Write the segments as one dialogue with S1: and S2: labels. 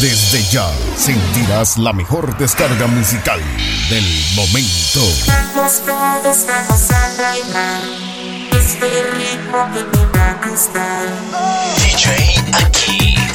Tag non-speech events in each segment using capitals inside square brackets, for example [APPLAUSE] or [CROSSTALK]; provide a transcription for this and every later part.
S1: Desde ya sentirás la mejor descarga musical del momento.
S2: DJ.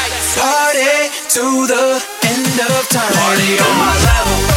S3: Party to the end of time. Party on my level.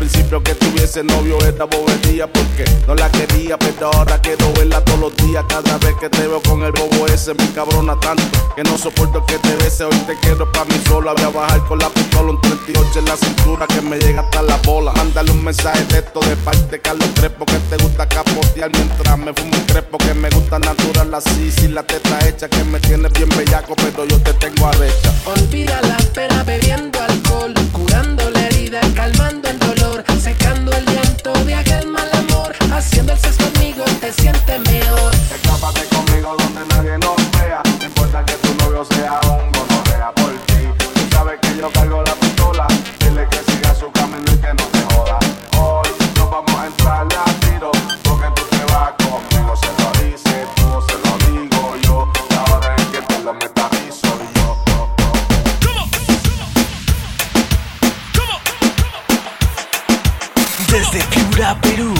S4: principio que tuviese novio esta bobería porque no la quería, pero ahora quiero verla todos los días. Cada vez que te veo con el bobo ese, mi cabrona tanto que no soporto que te bese. Hoy te quiero pa' mí sola. Voy a bajar con la pistola un 38 en la cintura que me llega hasta la bola. Mándale un mensaje de esto de parte Carlos Trepo que te gusta capotear mientras me fumo un crepo que me gusta natural así, sin la teta hecha que me tienes bien bellaco, pero yo te tengo a arrecha.
S5: Olvida la pena bebiendo alcohol, curándole calmando el dolor, secando el llanto de aquel mal amor, haciendo el sexo conmigo, te sientes mejor.
S2: de Piura, Perú.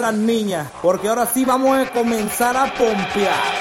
S6: las niñas, porque ahora sí vamos a comenzar a pompear.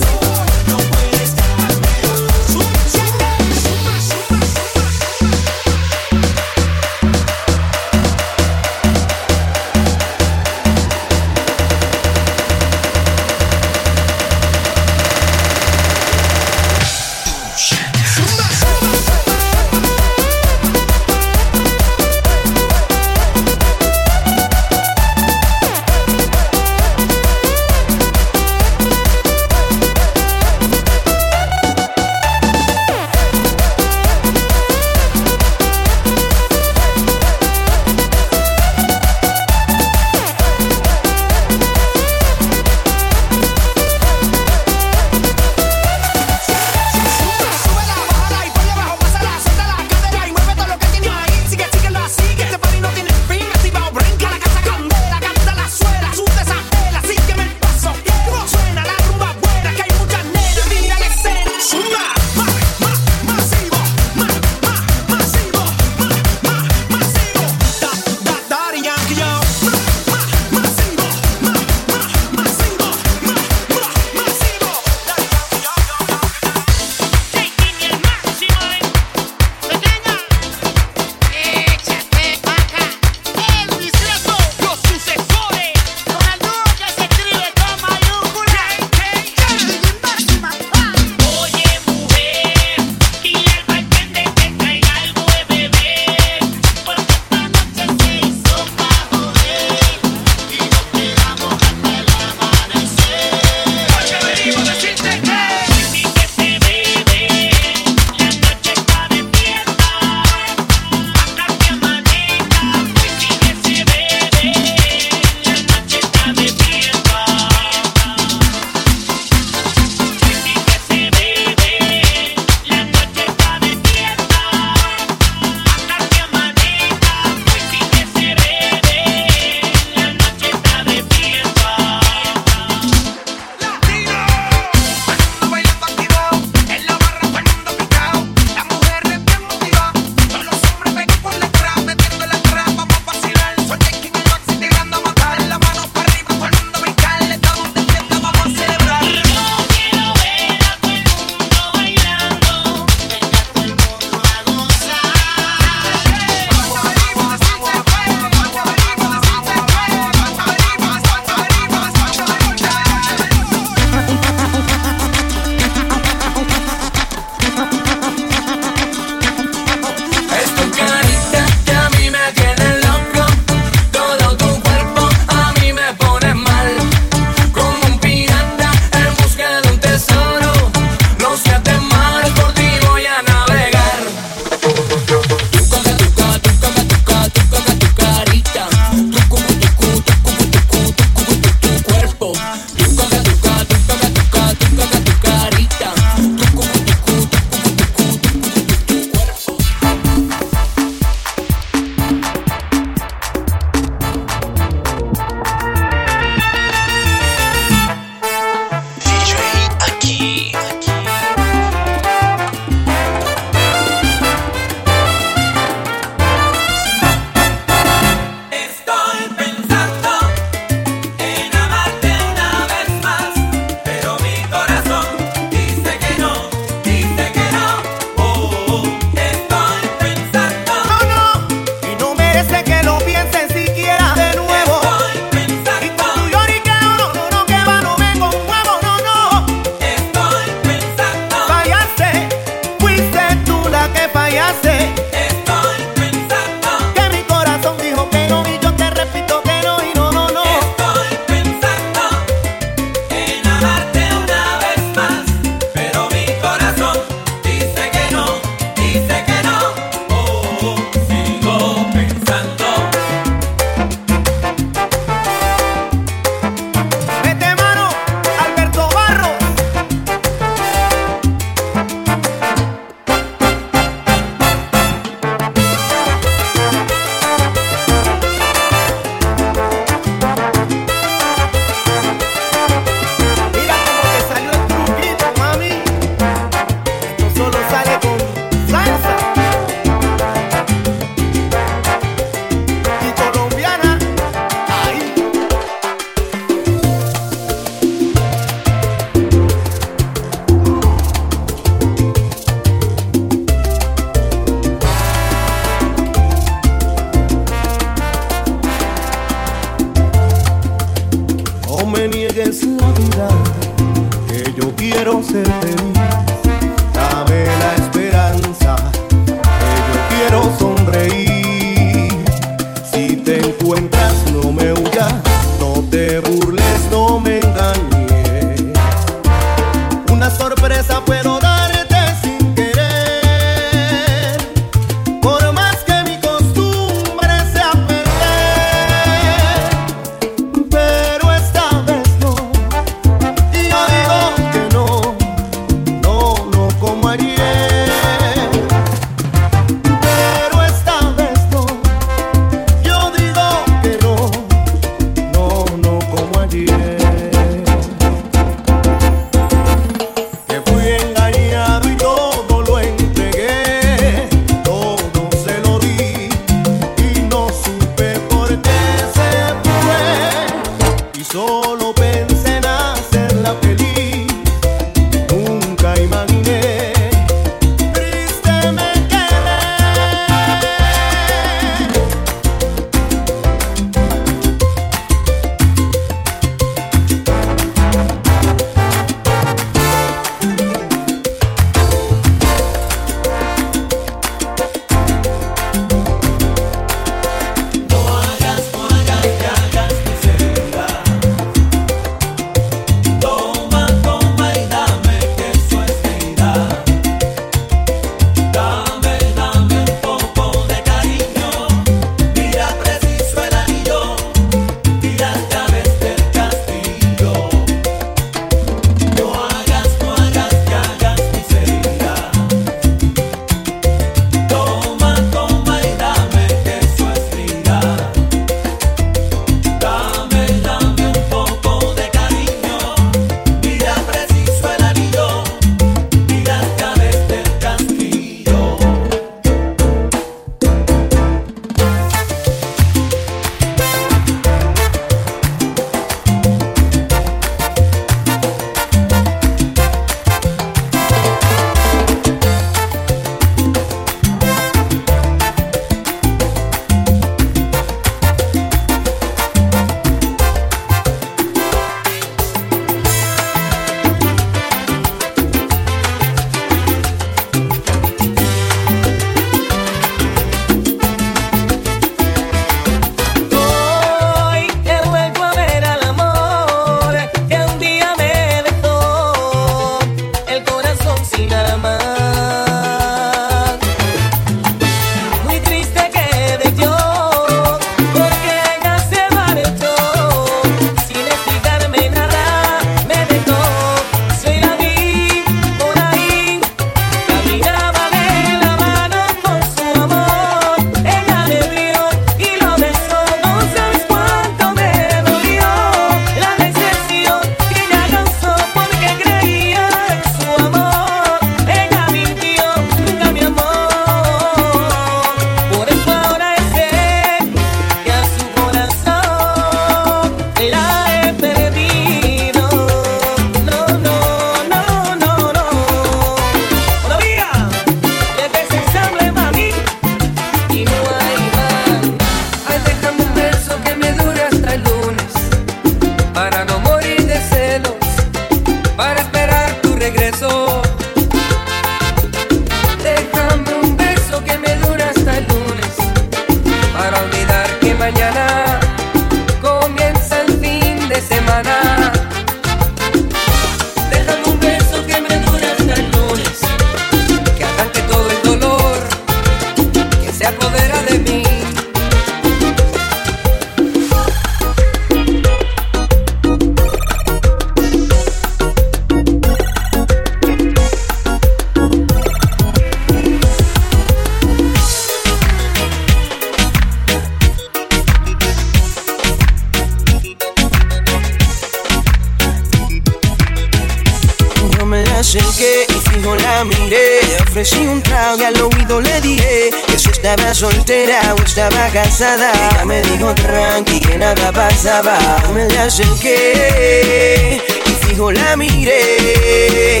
S7: pasada. Ella me
S8: dijo tranqui que nada pasaba. Me la acerqué y fijo la miré.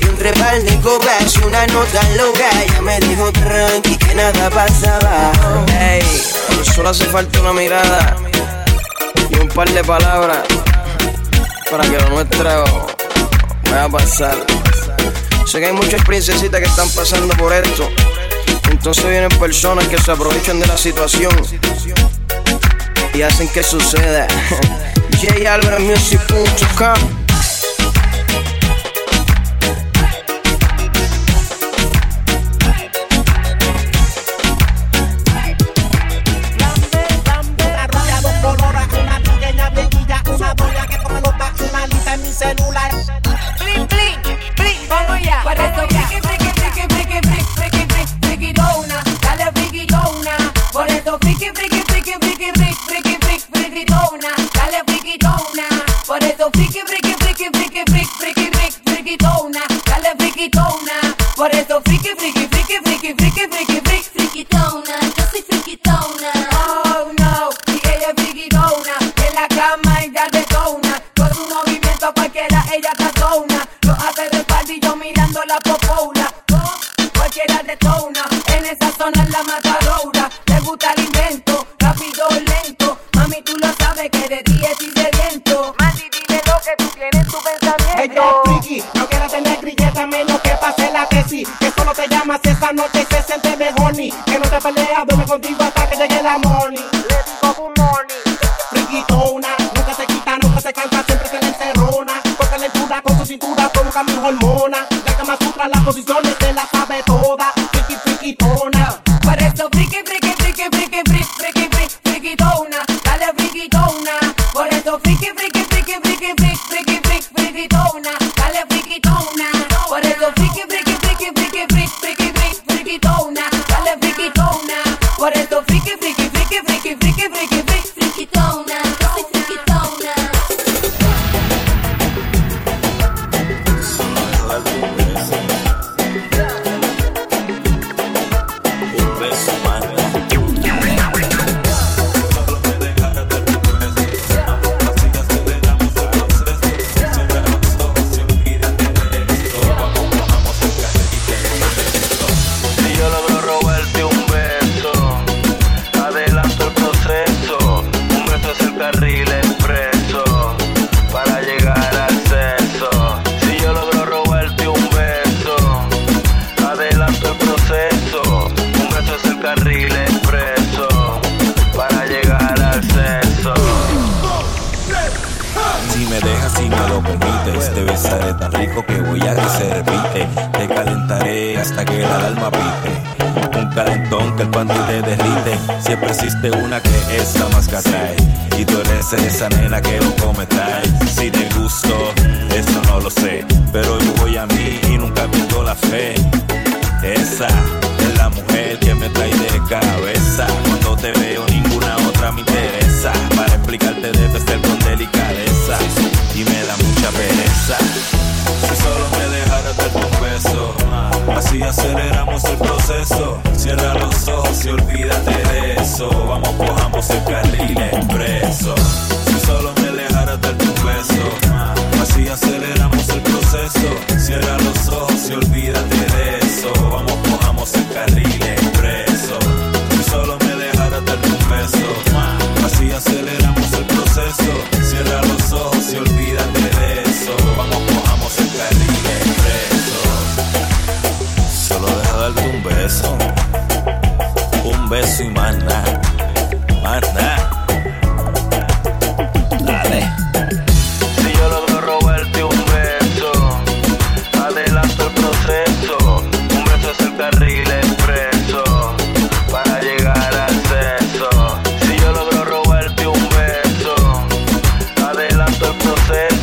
S8: Y entre par de copas una nota loca. Ella me dijo tranqui que nada pasaba. Hey, solo hace falta una mirada y un par de palabras
S9: para que lo nuestro vaya a pasar. Sé que hay muchas princesitas que están pasando por esto. Entonces vienen personas que se aprovechan de la situación y hacen que suceda. [LAUGHS]
S10: el
S11: proceso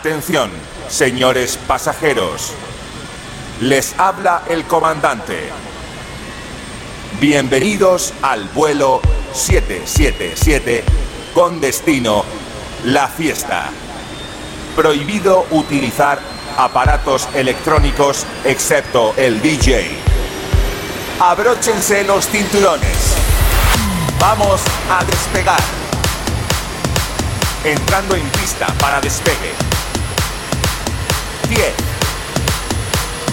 S12: Atención, señores pasajeros. Les habla el comandante. Bienvenidos al vuelo 777 con destino La Fiesta. Prohibido utilizar aparatos electrónicos excepto el DJ. Abróchense los cinturones. Vamos a despegar. Entrando en pista para despegue. 10,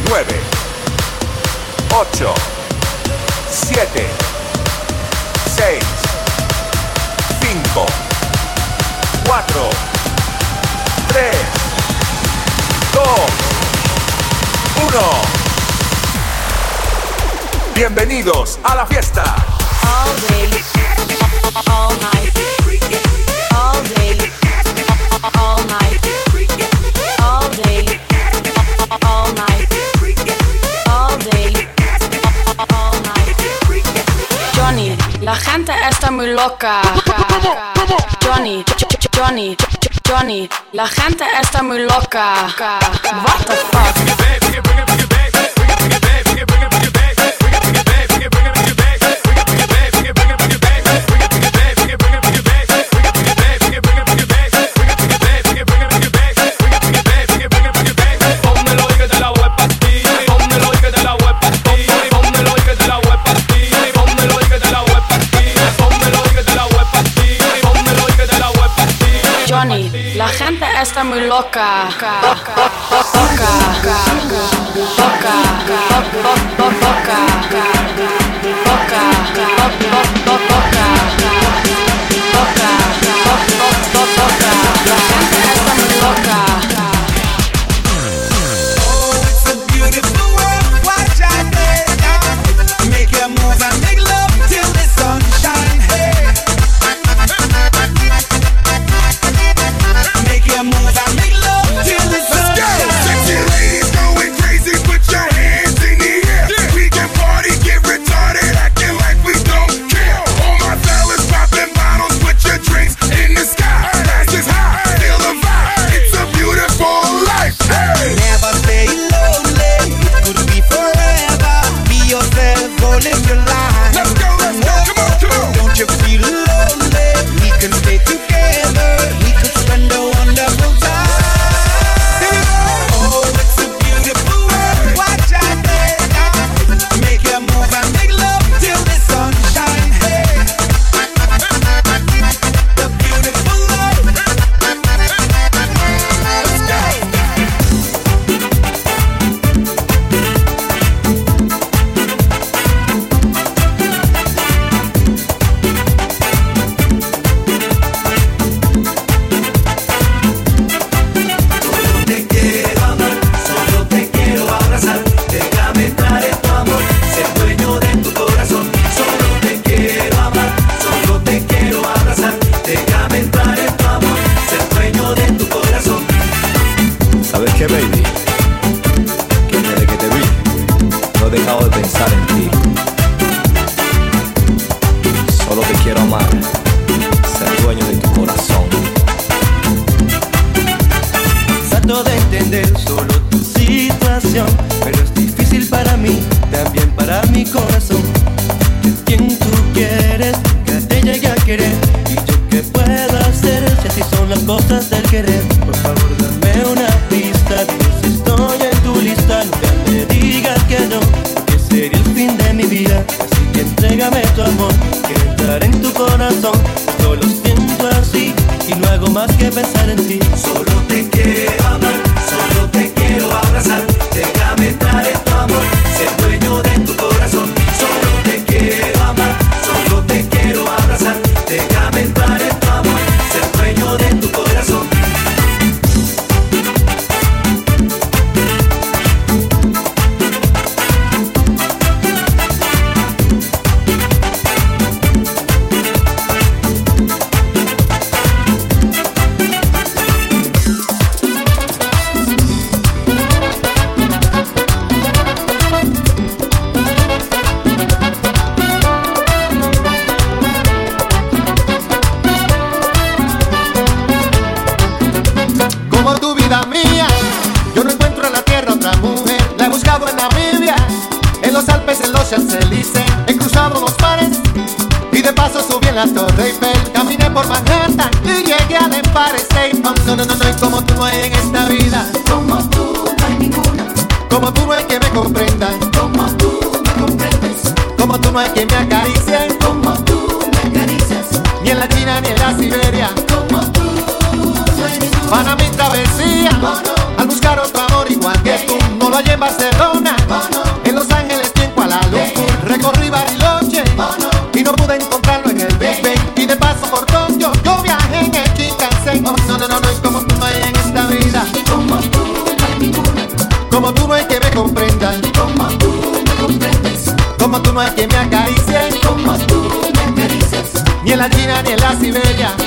S12: 9, 8, 7, 6, 5, 4, 3, 2, 1. Bienvenidos a la fiesta.
S13: La gente está muy loca. Johnny, Johnny, Johnny. La gente está muy loca. What the fuck? La gente está muy loca. Loca. Loca. Loca. Loca. Loca. Loca.
S14: Solo te quiero amar, solo te quiero abrazar.
S15: No,
S9: no, no,
S16: no, como tú no hay la China ni en la Siberia.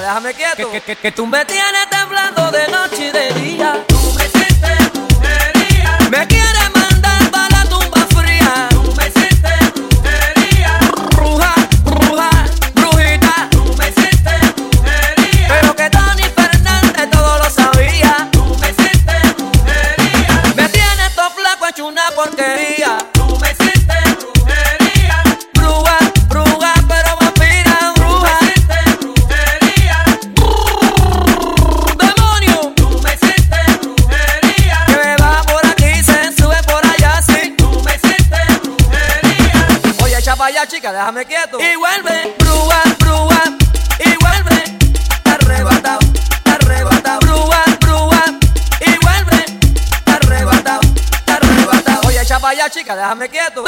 S17: déjame quieto. Que, que, que, que tú me tienes temblando de noche y de día. chica, déjame quieto. Y vuelve, brúa, brúa, y vuelve, arrebatado, arrebatado. Brúa, brúa, y vuelve, arrebatado, arrebatado. Oye, echa para allá, chica, déjame quieto.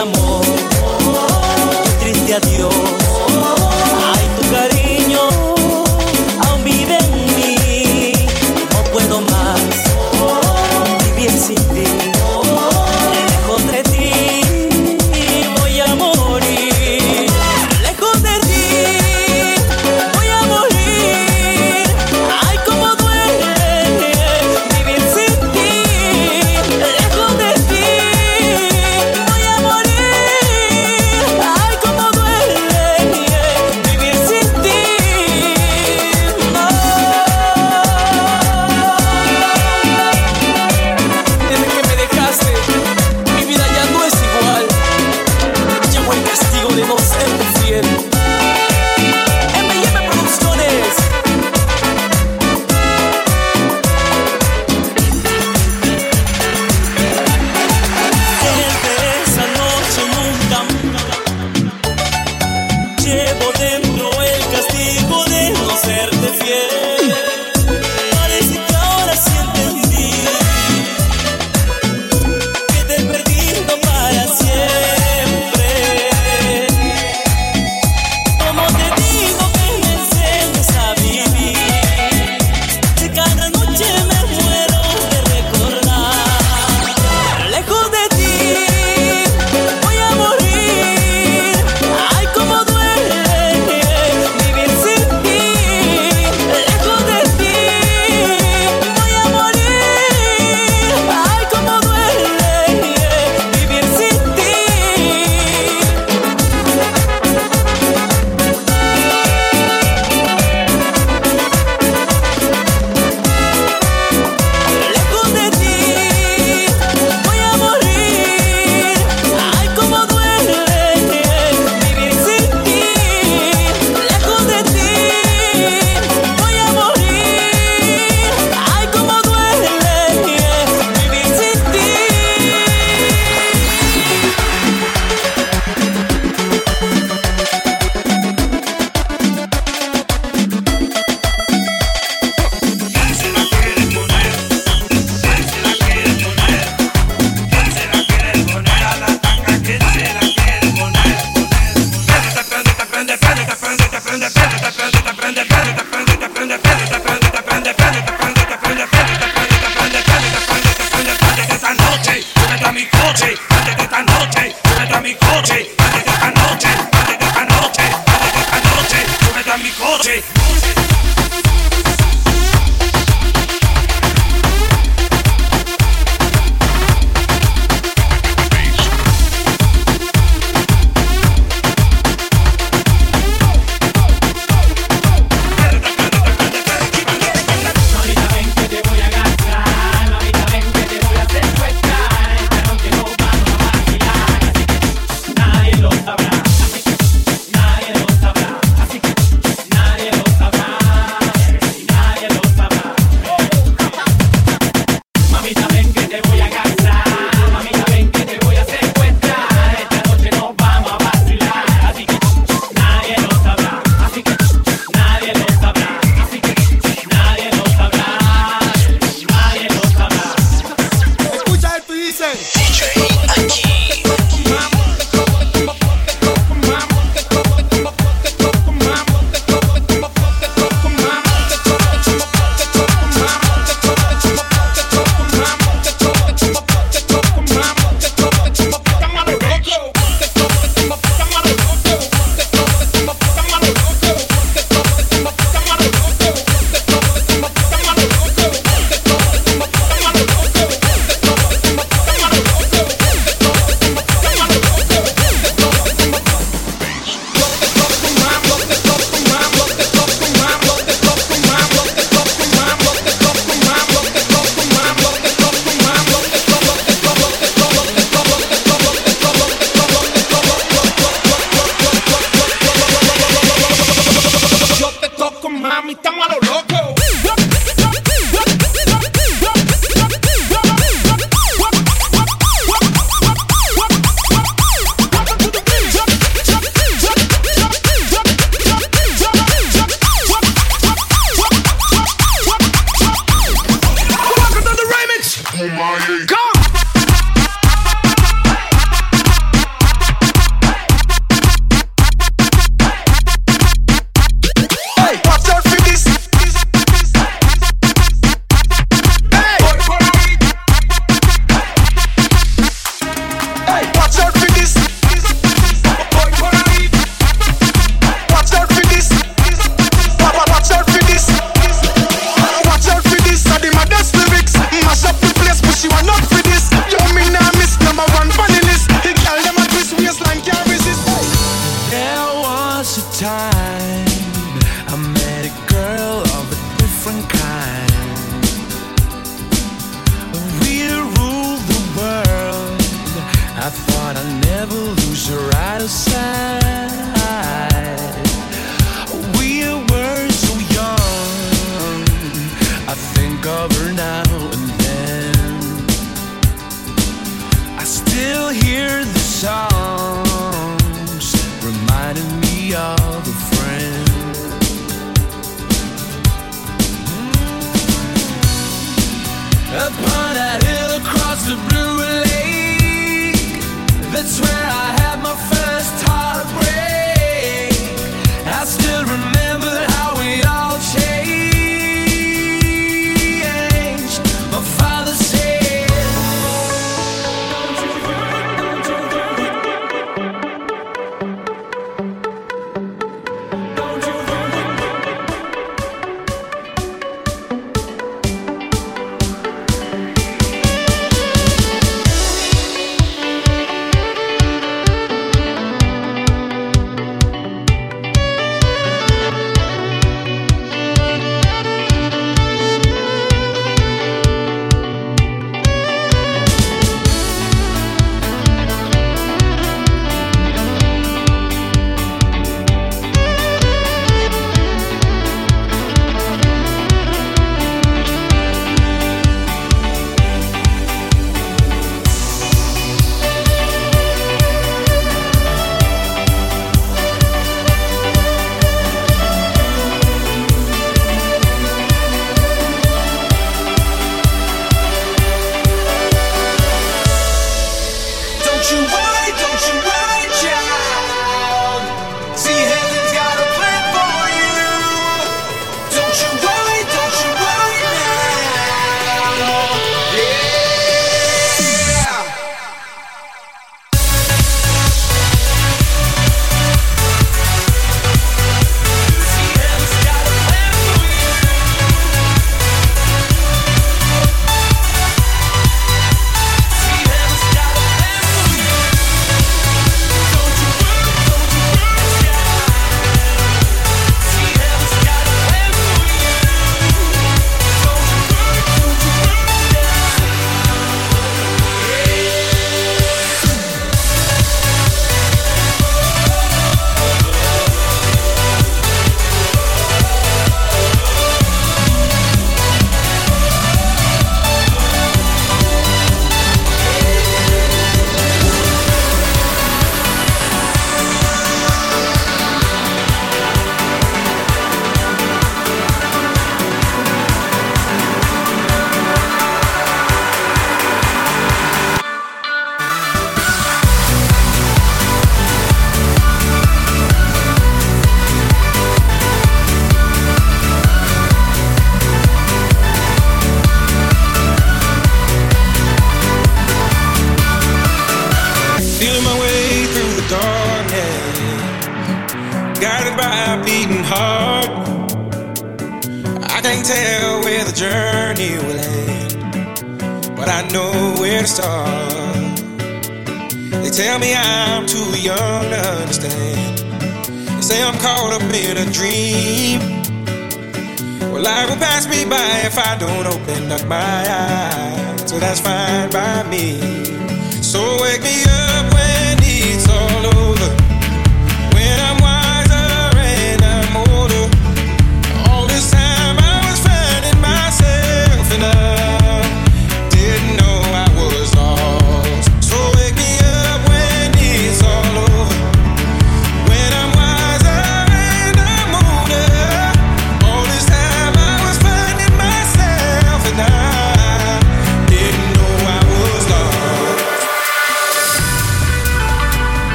S18: Amor,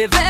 S19: Bebé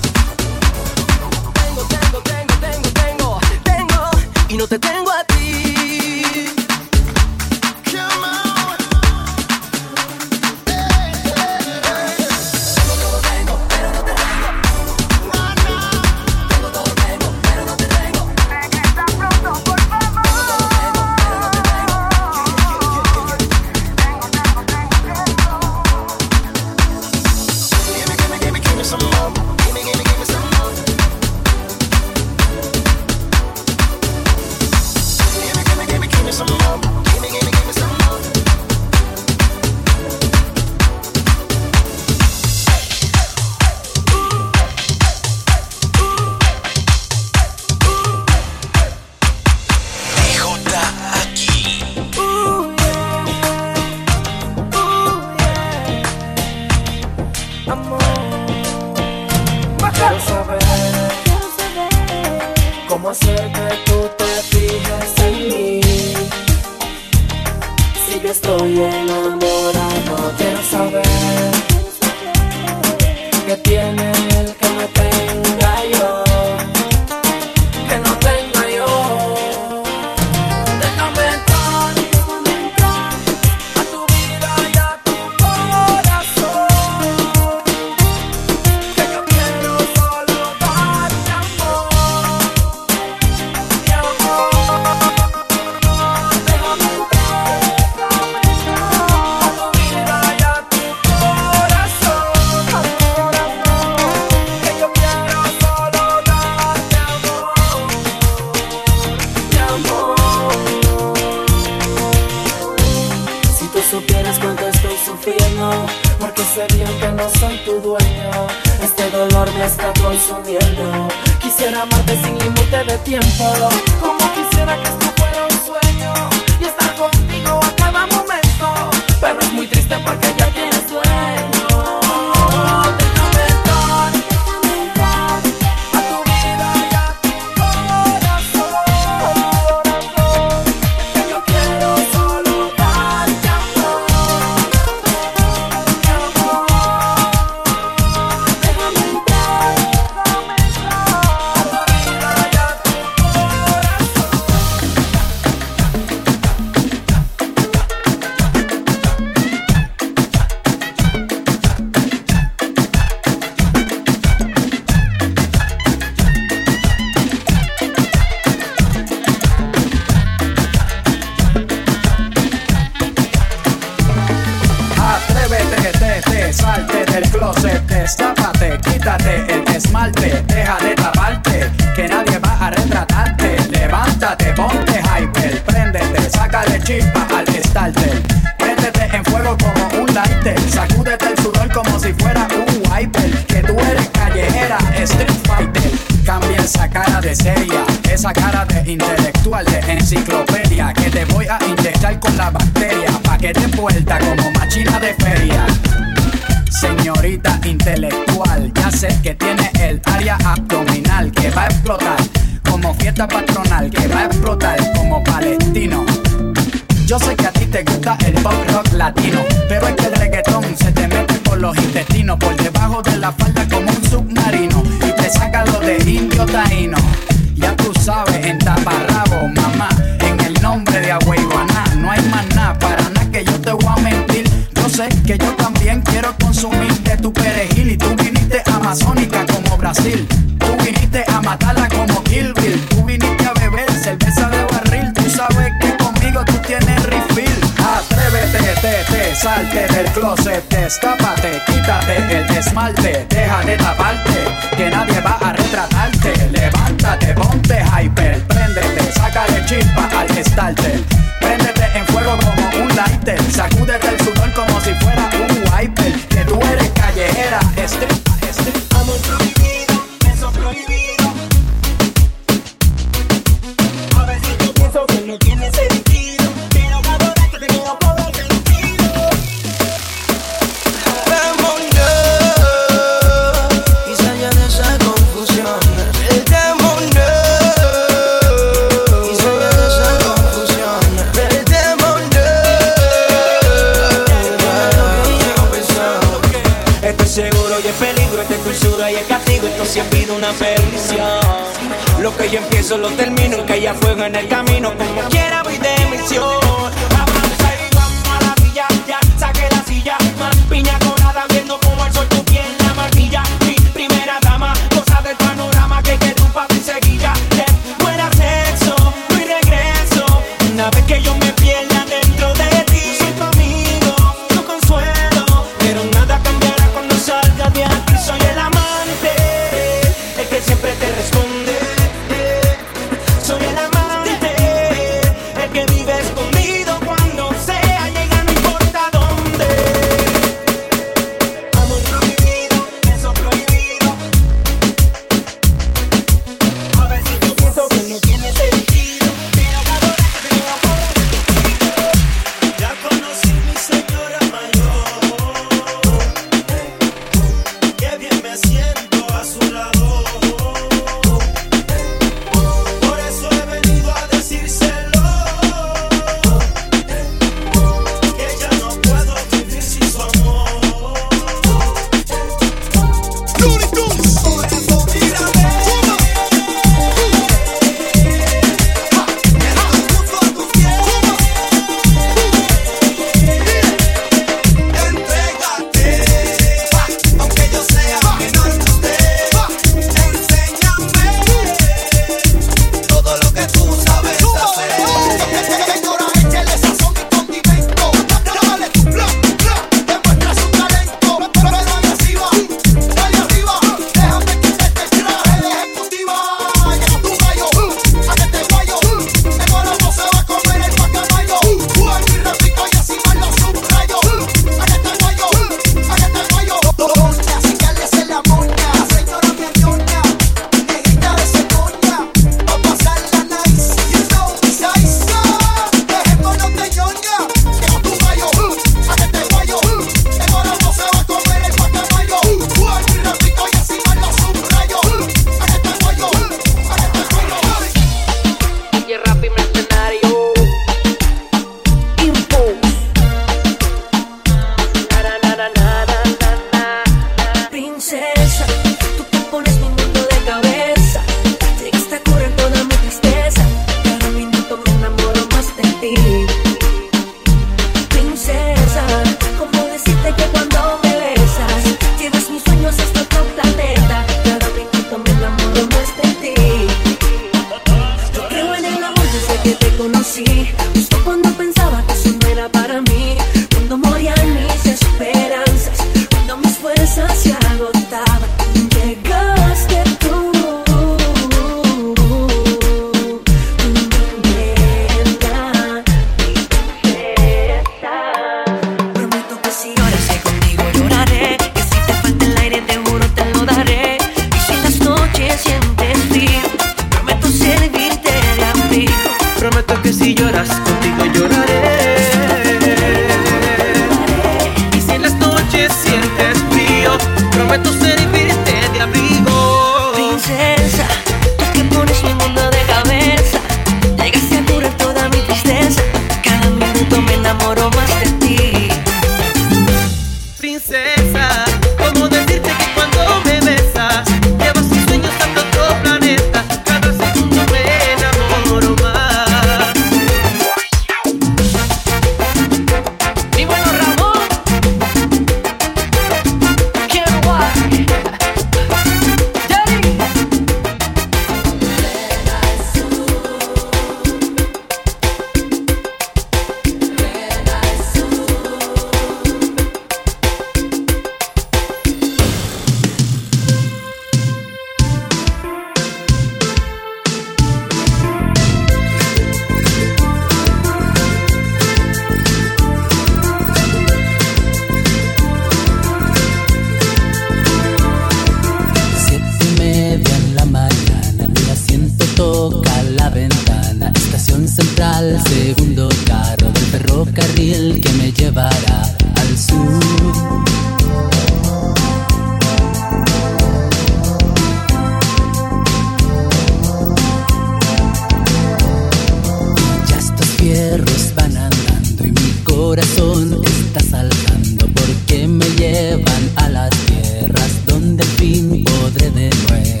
S19: fierros van andando y mi corazón está saltando porque me llevan a las tierras donde al fin podré de nuevo.